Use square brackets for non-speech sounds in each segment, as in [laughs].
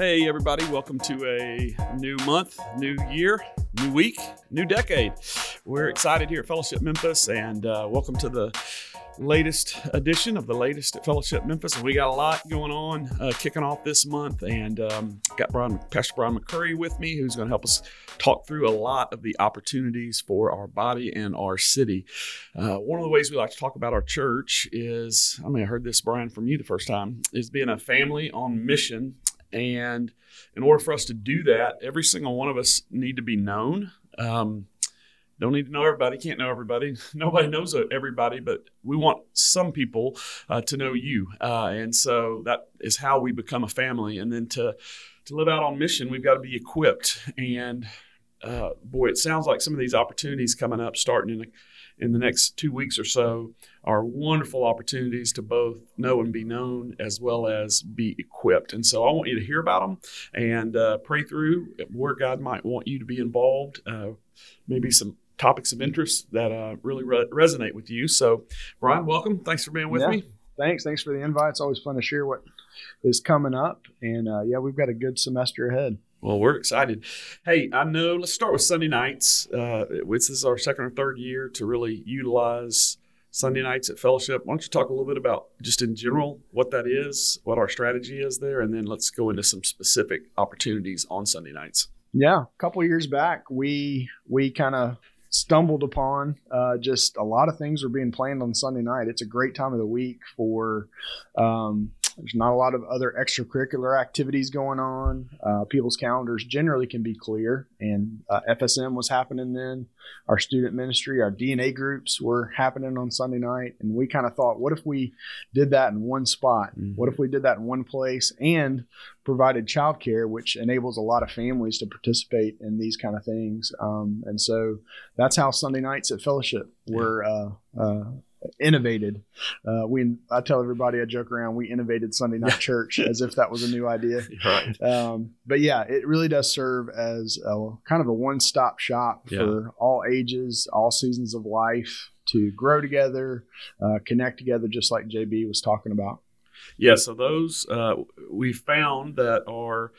Hey, everybody, welcome to a new month, new year, new week, new decade. We're excited here at Fellowship Memphis, and uh, welcome to the latest edition of the latest at Fellowship Memphis. And we got a lot going on uh, kicking off this month, and um, got Brian, Pastor Brian McCurry with me, who's going to help us talk through a lot of the opportunities for our body and our city. Uh, one of the ways we like to talk about our church is, I mean, I heard this, Brian, from you the first time, is being a family on mission and in order for us to do that, every single one of us need to be known. Um, don't need to know everybody, can't know everybody. [laughs] Nobody knows everybody, but we want some people uh, to know you. Uh, and so that is how we become a family. And then to, to live out on mission, we've got to be equipped. And uh, boy, it sounds like some of these opportunities coming up starting in in the next two weeks or so are wonderful opportunities to both know and be known as well as be equipped. And so I want you to hear about them and uh, pray through where God might want you to be involved, uh, maybe some topics of interest that uh, really re- resonate with you. So, Brian, welcome. Thanks for being with yeah. me. Thanks. Thanks for the invite. It's always fun to share what is coming up. And uh, yeah, we've got a good semester ahead. Well, we're excited. Hey, I know. Let's start with Sunday nights. Uh, this is our second or third year to really utilize Sunday nights at Fellowship. Why don't you talk a little bit about just in general what that is, what our strategy is there, and then let's go into some specific opportunities on Sunday nights. Yeah, a couple years back, we we kind of stumbled upon uh, just a lot of things were being planned on Sunday night. It's a great time of the week for um, there's not a lot of other extracurricular activities going on. Uh, people's calendars generally can be clear, and uh, FSM was happening then. Our student ministry, our DNA groups were happening on Sunday night, and we kind of thought, what if we did that in one spot? Mm-hmm. What if we did that in one place and provided childcare, which enables a lot of families to participate in these kind of things? Um, and so that's how Sunday nights at Fellowship were. Uh, uh innovated. Uh, we I tell everybody I joke around we innovated Sunday night church as if that was a new idea. [laughs] Right. Um, but yeah, it really does serve as a, kind of a one stop shop yeah. for all ages, all seasons of life to grow together, uh, connect together, just like JB was talking about. Yeah. So those uh, we found that are.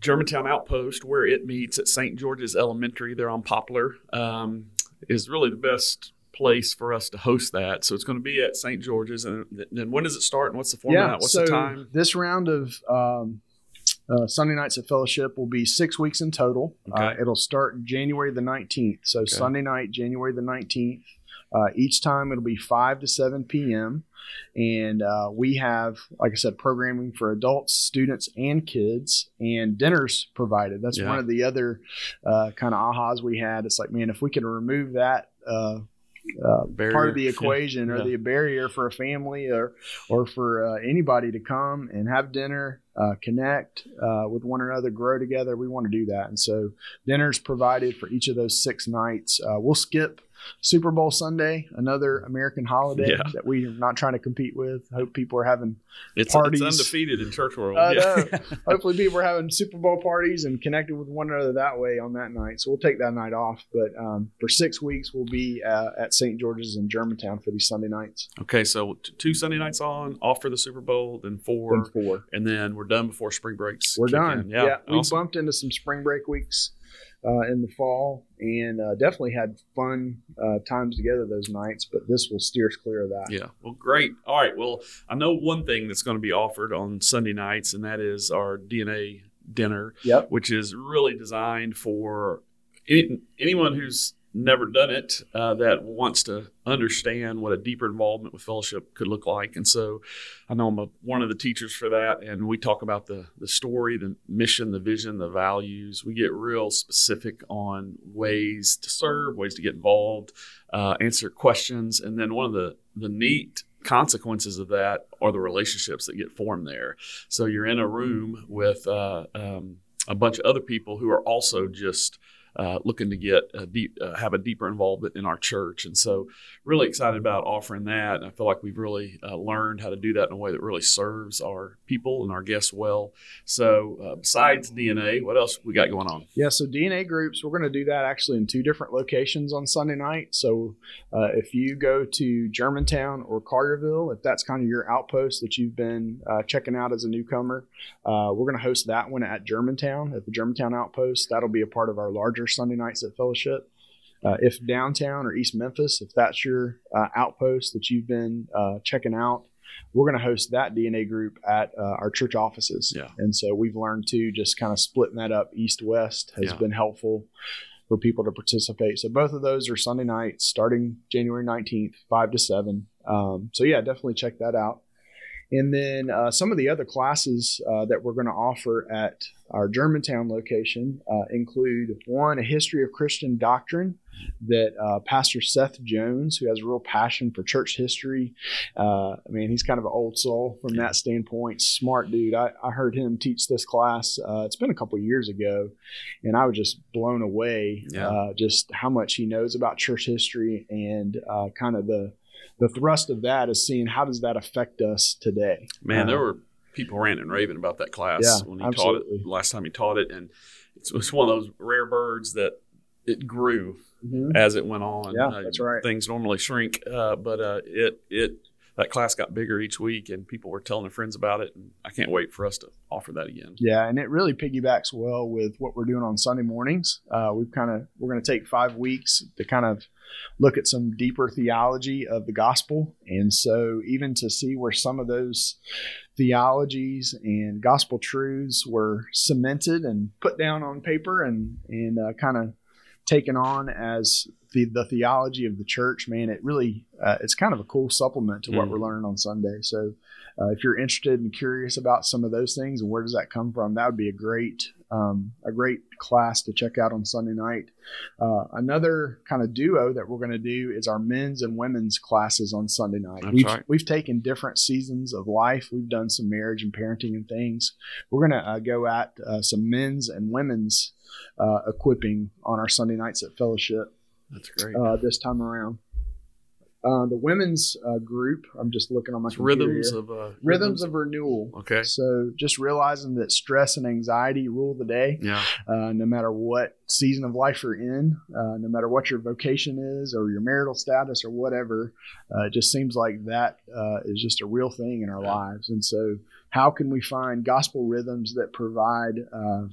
Germantown Outpost, where it meets at St. George's Elementary, there on Poplar, um, is really the best place for us to host that. So it's going to be at St. George's. And then when does it start and what's the format? Yeah, what's so the time? This round of um, uh, Sunday nights at Fellowship will be six weeks in total. Uh, okay. Uh, it'll start January the 19th. So okay. Sunday night, January the 19th. Uh, each time it'll be 5 to 7 p.m. And uh, we have, like I said, programming for adults, students, and kids, and dinners provided. That's yeah. one of the other uh, kind of ahas we had. It's like, man, if we can remove that uh, uh, part of the equation yeah. or the barrier for a family or or for uh, anybody to come and have dinner, uh, connect uh, with one another, grow together. We want to do that, and so dinners provided for each of those six nights. Uh, we'll skip Super Bowl Sunday, another American holiday yeah. that we're not trying to compete with. Hope people are having it's, parties. It's undefeated in church world. Uh, yeah. [laughs] Hopefully, people are having Super Bowl parties and connected with one another that way on that night. So we'll take that night off. But um, for six weeks, we'll be uh, at St. George's in Germantown for these Sunday nights. Okay, so t- two Sunday nights on, off for the Super Bowl, then four, then four, and then we're done before spring breaks. We're done. In. Yeah, yeah awesome. we bumped into some spring break weeks uh, in the fall and uh, definitely had fun uh, times together those nights. But this will steer us clear of that. Yeah. Well, great. All right. Well, I know one thing that's going to be offered on Sunday nights, and that is our DNA dinner, yep. which is really designed for any, anyone who's never done it uh, that wants to understand what a deeper involvement with fellowship could look like. And so I know I'm a, one of the teachers for that. And we talk about the, the story, the mission, the vision, the values. We get real specific on ways to serve, ways to get involved, uh, answer questions. And then one of the, the neat consequences of that are the relationships that get formed there. So you're in a room with uh, um, a bunch of other people who are also just – uh, looking to get a deep, uh, have a deeper involvement in our church. And so, really excited about offering that. And I feel like we've really uh, learned how to do that in a way that really serves our people and our guests well. So, uh, besides DNA, what else we got going on? Yeah, so DNA groups, we're going to do that actually in two different locations on Sunday night. So, uh, if you go to Germantown or Collierville, if that's kind of your outpost that you've been uh, checking out as a newcomer, we're going to host that one at Germantown, at the Germantown Outpost. That'll be a part of our larger Sunday nights at Fellowship. Uh, if downtown or East Memphis, if that's your uh, outpost that you've been uh, checking out, we're going to host that DNA group at uh, our church offices. Yeah. And so we've learned to just kind of splitting that up east west has Yeah. been helpful for people to participate. So both of those are Sunday nights starting January 19th, 5 to 7. Um, so yeah, definitely check that out. And then uh, some of the other classes uh, that we're going to offer at our Germantown location uh, include one, a history of Christian doctrine that uh, Pastor Seth Jones, who has a real passion for church history, uh, I mean, he's kind of an old soul from that standpoint. Smart dude. I, I heard him teach this class. Uh, it's been a couple years ago, and I was just blown away Yeah. uh, just how much he knows about church history and uh, kind of the the thrust of that is seeing how does that affect us today. Man, Uh, there were people ranting and raving about that class Yeah, when he absolutely. taught it last time he taught it, and it's, it's one of those rare birds that it grew Mhm. as it went on. Yeah, that's right. Things normally shrink, uh, but uh, it it that class got bigger each week, and people were telling their friends about it. And I can't wait for us to offer that again. Yeah, and it really piggybacks well with what we're doing on Sunday mornings. Uh, we've kind of we're going to take five weeks to kind of look at some deeper theology of the gospel, and so even to see where some of those theologies and gospel truths were cemented and put down on paper and and uh, kind of taken on as the, the theology of the church man it really uh, it's kind of a cool supplement to what Mhm. we're learning on sunday so uh, if you're interested and curious about some of those things and where does that come from, that would be a great um, a great class to check out on Sunday night. Uh, another kind of duo that we're going to do is our men's and women's classes on Sunday night. That's we've right. we've taken different seasons of life. We've done some marriage and parenting and things. We're going to uh, go at uh, some men's and women's uh, equipping on our Sunday nights at Fellowship That's great. uh, this time around. Uh, the women's uh, group, I'm just looking on my rhythms here. of uh, rhythms of renewal. okay. So just realizing that stress and anxiety rule the day, Yeah, uh, no matter what season of life you're in, uh, no matter what your vocation is or your marital status or whatever, uh, it just seems like that uh, is just a real thing in our Yeah. lives. And so, how can we find gospel rhythms that provide uh,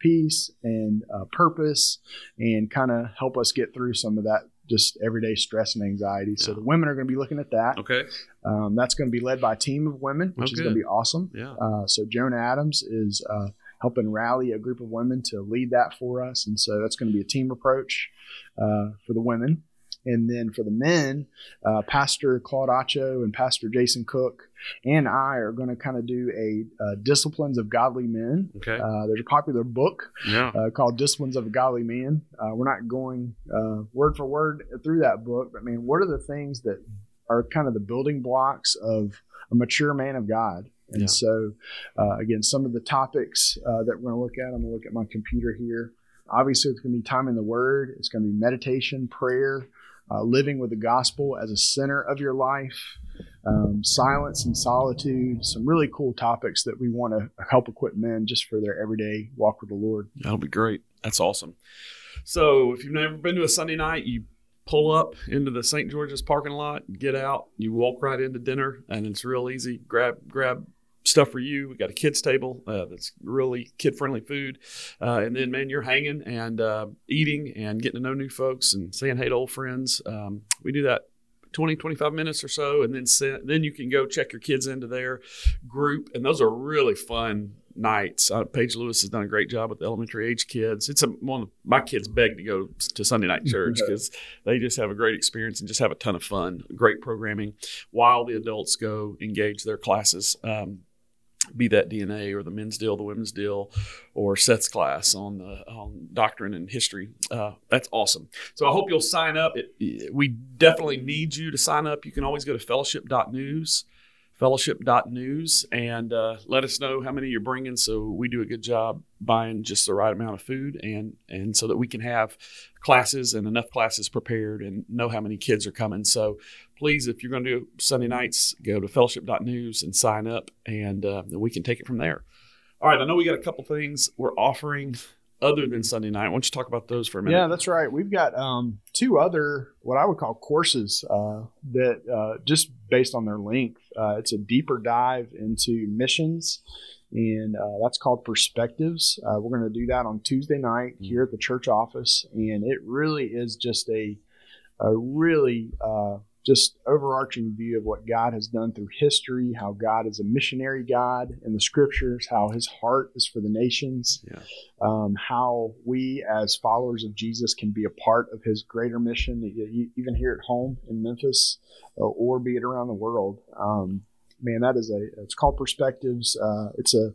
peace and uh, purpose and kind of help us get through some of that? Just everyday stress and anxiety. So the women are going to be looking at that. okay. Um, that's going to be led by a team of women, which Oh, is going to be awesome. Yeah. Uh, so Joan Adams is uh, helping rally a group of women to lead that for us, and so that's going to be a team approach uh, for the women. And then for the men, uh, Pastor Claude Acho and Pastor Jason Cook and I are going to kind of do a uh, Disciplines of Godly Men. Okay. Uh, there's a popular book yeah. uh, called Disciplines of a Godly Man. Uh, we're not going uh, word for word through that book, but I mean, what are the things that are kind of the building blocks of a mature man of God? And Yeah. so, uh, again, some of the topics uh, that we're going to look at, I'm going to look at my computer here. Obviously, it's going to be time in the Word, it's going to be meditation, prayer, uh, living with the gospel as a center of your life. Um, silence and solitude, some really cool topics that we want to help equip men just for their everyday walk with the Lord. That'll be great. That's awesome. So, if you've never been to a Sunday night, you pull up into the St. George's parking lot, get out, you walk right into dinner, and it's real easy. Grab grab stuff for you. We got a kids table uh, that's really kid friendly food, uh, and then man, you're hanging and uh, eating and getting to know new folks and saying hey to old friends. Um, we do that 20 25 minutes or so and then send, then you can go check your kids into their group. And those are really fun nights. Uh, paige lewis has done a great job with the elementary age kids. It's a, one of my kids beg to go to sunday night [laughs] church because they just have a great experience and just have a ton of fun great programming while the adults go engage their classes. Um, be that DNA or the men's deal, the women's deal, or Seth's class on the on doctrine and history. Uh, that's awesome. So I hope you'll sign up. It, we definitely need you to sign up. You can always go to fellowship.news, fellowship.news and uh, let us know how many you're bringing so we do a good job buying just the right amount of food and and so that we can have classes and enough classes prepared and know how many kids are coming. So please if you're going to do sunday nights go to fellowship.news and sign up and uh, we can take it from there. All right i know we got a couple things we're offering other than Sunday night. Why don't you talk about those for a minute? Yeah, that's right. We've got um, two other what I would call courses uh, that uh, just based on their length, uh, it's a deeper dive into missions, and uh, that's called Perspectives. Uh, we're going to do that on Tuesday night mm-hmm. here at the church office, and it really is just a a really uh, just overarching view of what God has done through history, how God is a missionary God in the scriptures, how his heart is for the nations, yeah. um, how we as followers of Jesus can be a part of his greater mission, even here at home in Memphis uh, or be it around the world. Um, man, that is a it's called Perspectives. Uh, it's a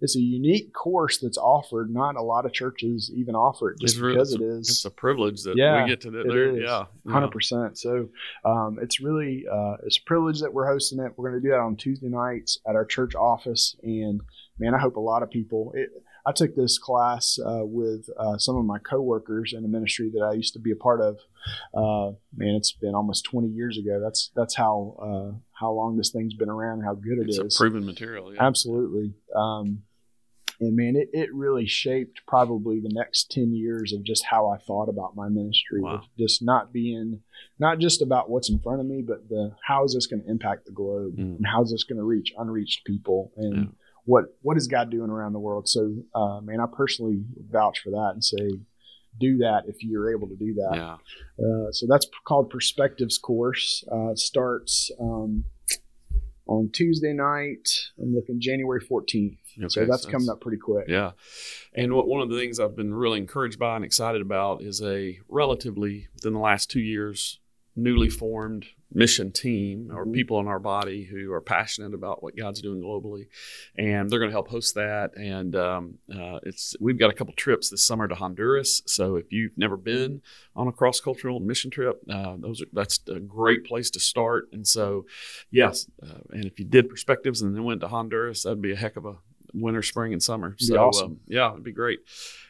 it's a unique course that's offered. Not a lot of churches even offer it just it's because really, it is. It's a privilege that yeah, we get to do there. Yeah, hundred percent. So um, it's really uh, it's a privilege that we're hosting it. We're going to do that on Tuesday nights at our church office, and man, I hope a lot of people. It, I took this class uh, with uh, some of my coworkers in the ministry that I used to be a part of. Uh, man, it's been almost 20 years ago. That's that's how uh, how long this thing's been around, how good it it's is. a proven material. Yeah. Absolutely. Um, and man, it, it really shaped probably the next 10 years of just how I thought about my ministry. Wow. Just not being, not just about what's in front of me, but the how is this going to impact the globe mm. and how is this going to reach unreached people and yeah what what is God doing around the world? So, uh, man, I personally vouch for that and say, do that if you're able to do that. Yeah. Uh, so that's called Perspectives course. Uh, starts um, on Tuesday night. I'm looking January 14th. Okay, so that's coming up pretty quick. Yeah. And what, one of the things I've been really encouraged by and excited about is a relatively, within the last two years, newly formed mission team or mm-hmm. people in our body who are passionate about what God's doing globally, and they're going to help host that. And um, uh, it's we've got a couple trips this summer to Honduras. So if you've never been on a cross cultural mission trip, uh, those are, that's a great place to start. And so, yes, uh, and if you did perspectives and then went to Honduras, that'd be a heck of a winter, spring, and summer. So awesome. um, yeah, it'd be great.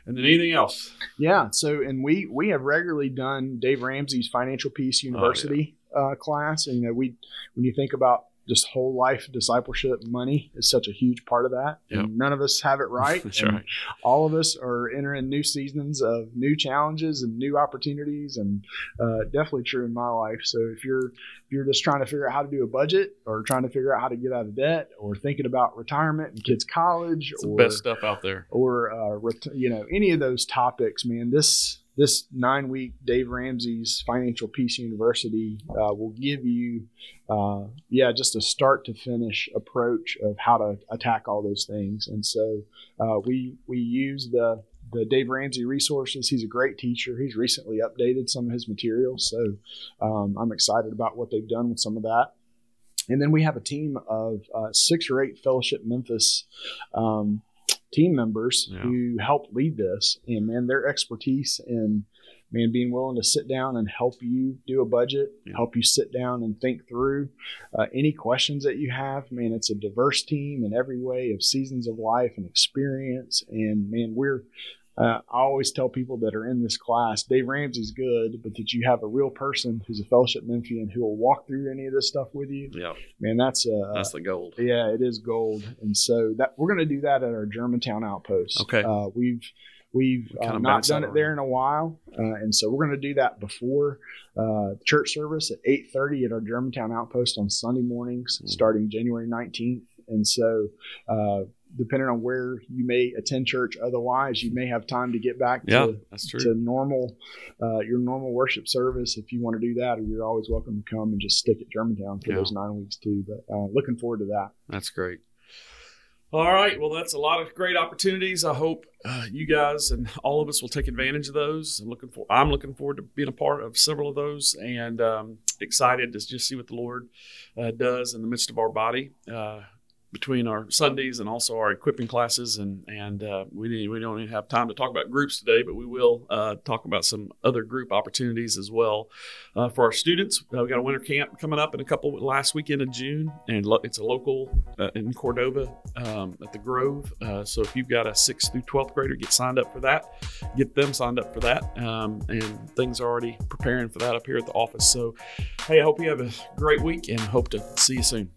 And then anything else? Yeah. So and we we have regularly done Dave Ramsey's Financial Peace University oh, yeah. uh, class, and you know we when you think about just whole life discipleship money is such a huge part of that yep. none of us have it right [laughs] That's right. all of us are entering new seasons of new challenges and new opportunities and uh, definitely true in my life so if you're if you're just trying to figure out how to do a budget or trying to figure out how to get out of debt or thinking about retirement and kids college it's or the best stuff out there or uh, you know any of those topics man this this nine week Dave Ramsey's Financial Peace University uh, will give you, uh, yeah, just a start to finish approach of how to attack all those things. And so uh, we we use the the Dave Ramsey resources. He's a great teacher. He's recently updated some of his materials, so um, I'm excited about what they've done with some of that. And then we have a team of uh, six or eight Fellowship Memphis. Um, team members yeah. who help lead this and man their expertise in man being willing to sit down and help you do a budget yeah. help you sit down and think through uh, any questions that you have man it's a diverse team in every way of seasons of life and experience and man we're uh, I always tell people that are in this class, Dave Ramsey's good, but that you have a real person who's a fellowship Memphian who will walk through any of this stuff with you. Yeah, man, that's uh, that's the gold. Yeah, it is gold, and so that we're going to do that at our Germantown outpost. Okay, uh, we've we've uh, not done it there in a while, uh, and so we're going to do that before uh, church service at eight thirty at our Germantown outpost on Sunday mornings, mm-hmm. starting January nineteenth, and so uh, depending on where you may attend church. Otherwise, you may have time to get back yeah, to, that's true. to normal uh, your normal worship service if you want to do that, or you're always welcome to come and just stick at Germantown for yeah. those nine weeks too. But uh, looking forward to that. That's great. All right. Well, that's a lot of great opportunities. I hope uh, you guys and all of us will take advantage of those. I'm looking for. I'm looking forward to being a part of several of those, and um, excited to just see what the Lord uh, does in the midst of our body. Uh, between our Sundays and also our equipping classes, and and uh, we we don't even have time to talk about groups today, but we will uh, talk about some other group opportunities as well uh, for our students. Uh, we got a winter camp coming up in a couple last weekend of June, and lo- it's a local uh, in Cordova um, at the Grove. Uh, so if you've got a sixth through twelfth grader, get signed up for that. Get them signed up for that, um, and things are already preparing for that up here at the office. So, hey, I hope you have a great week and hope to see you soon.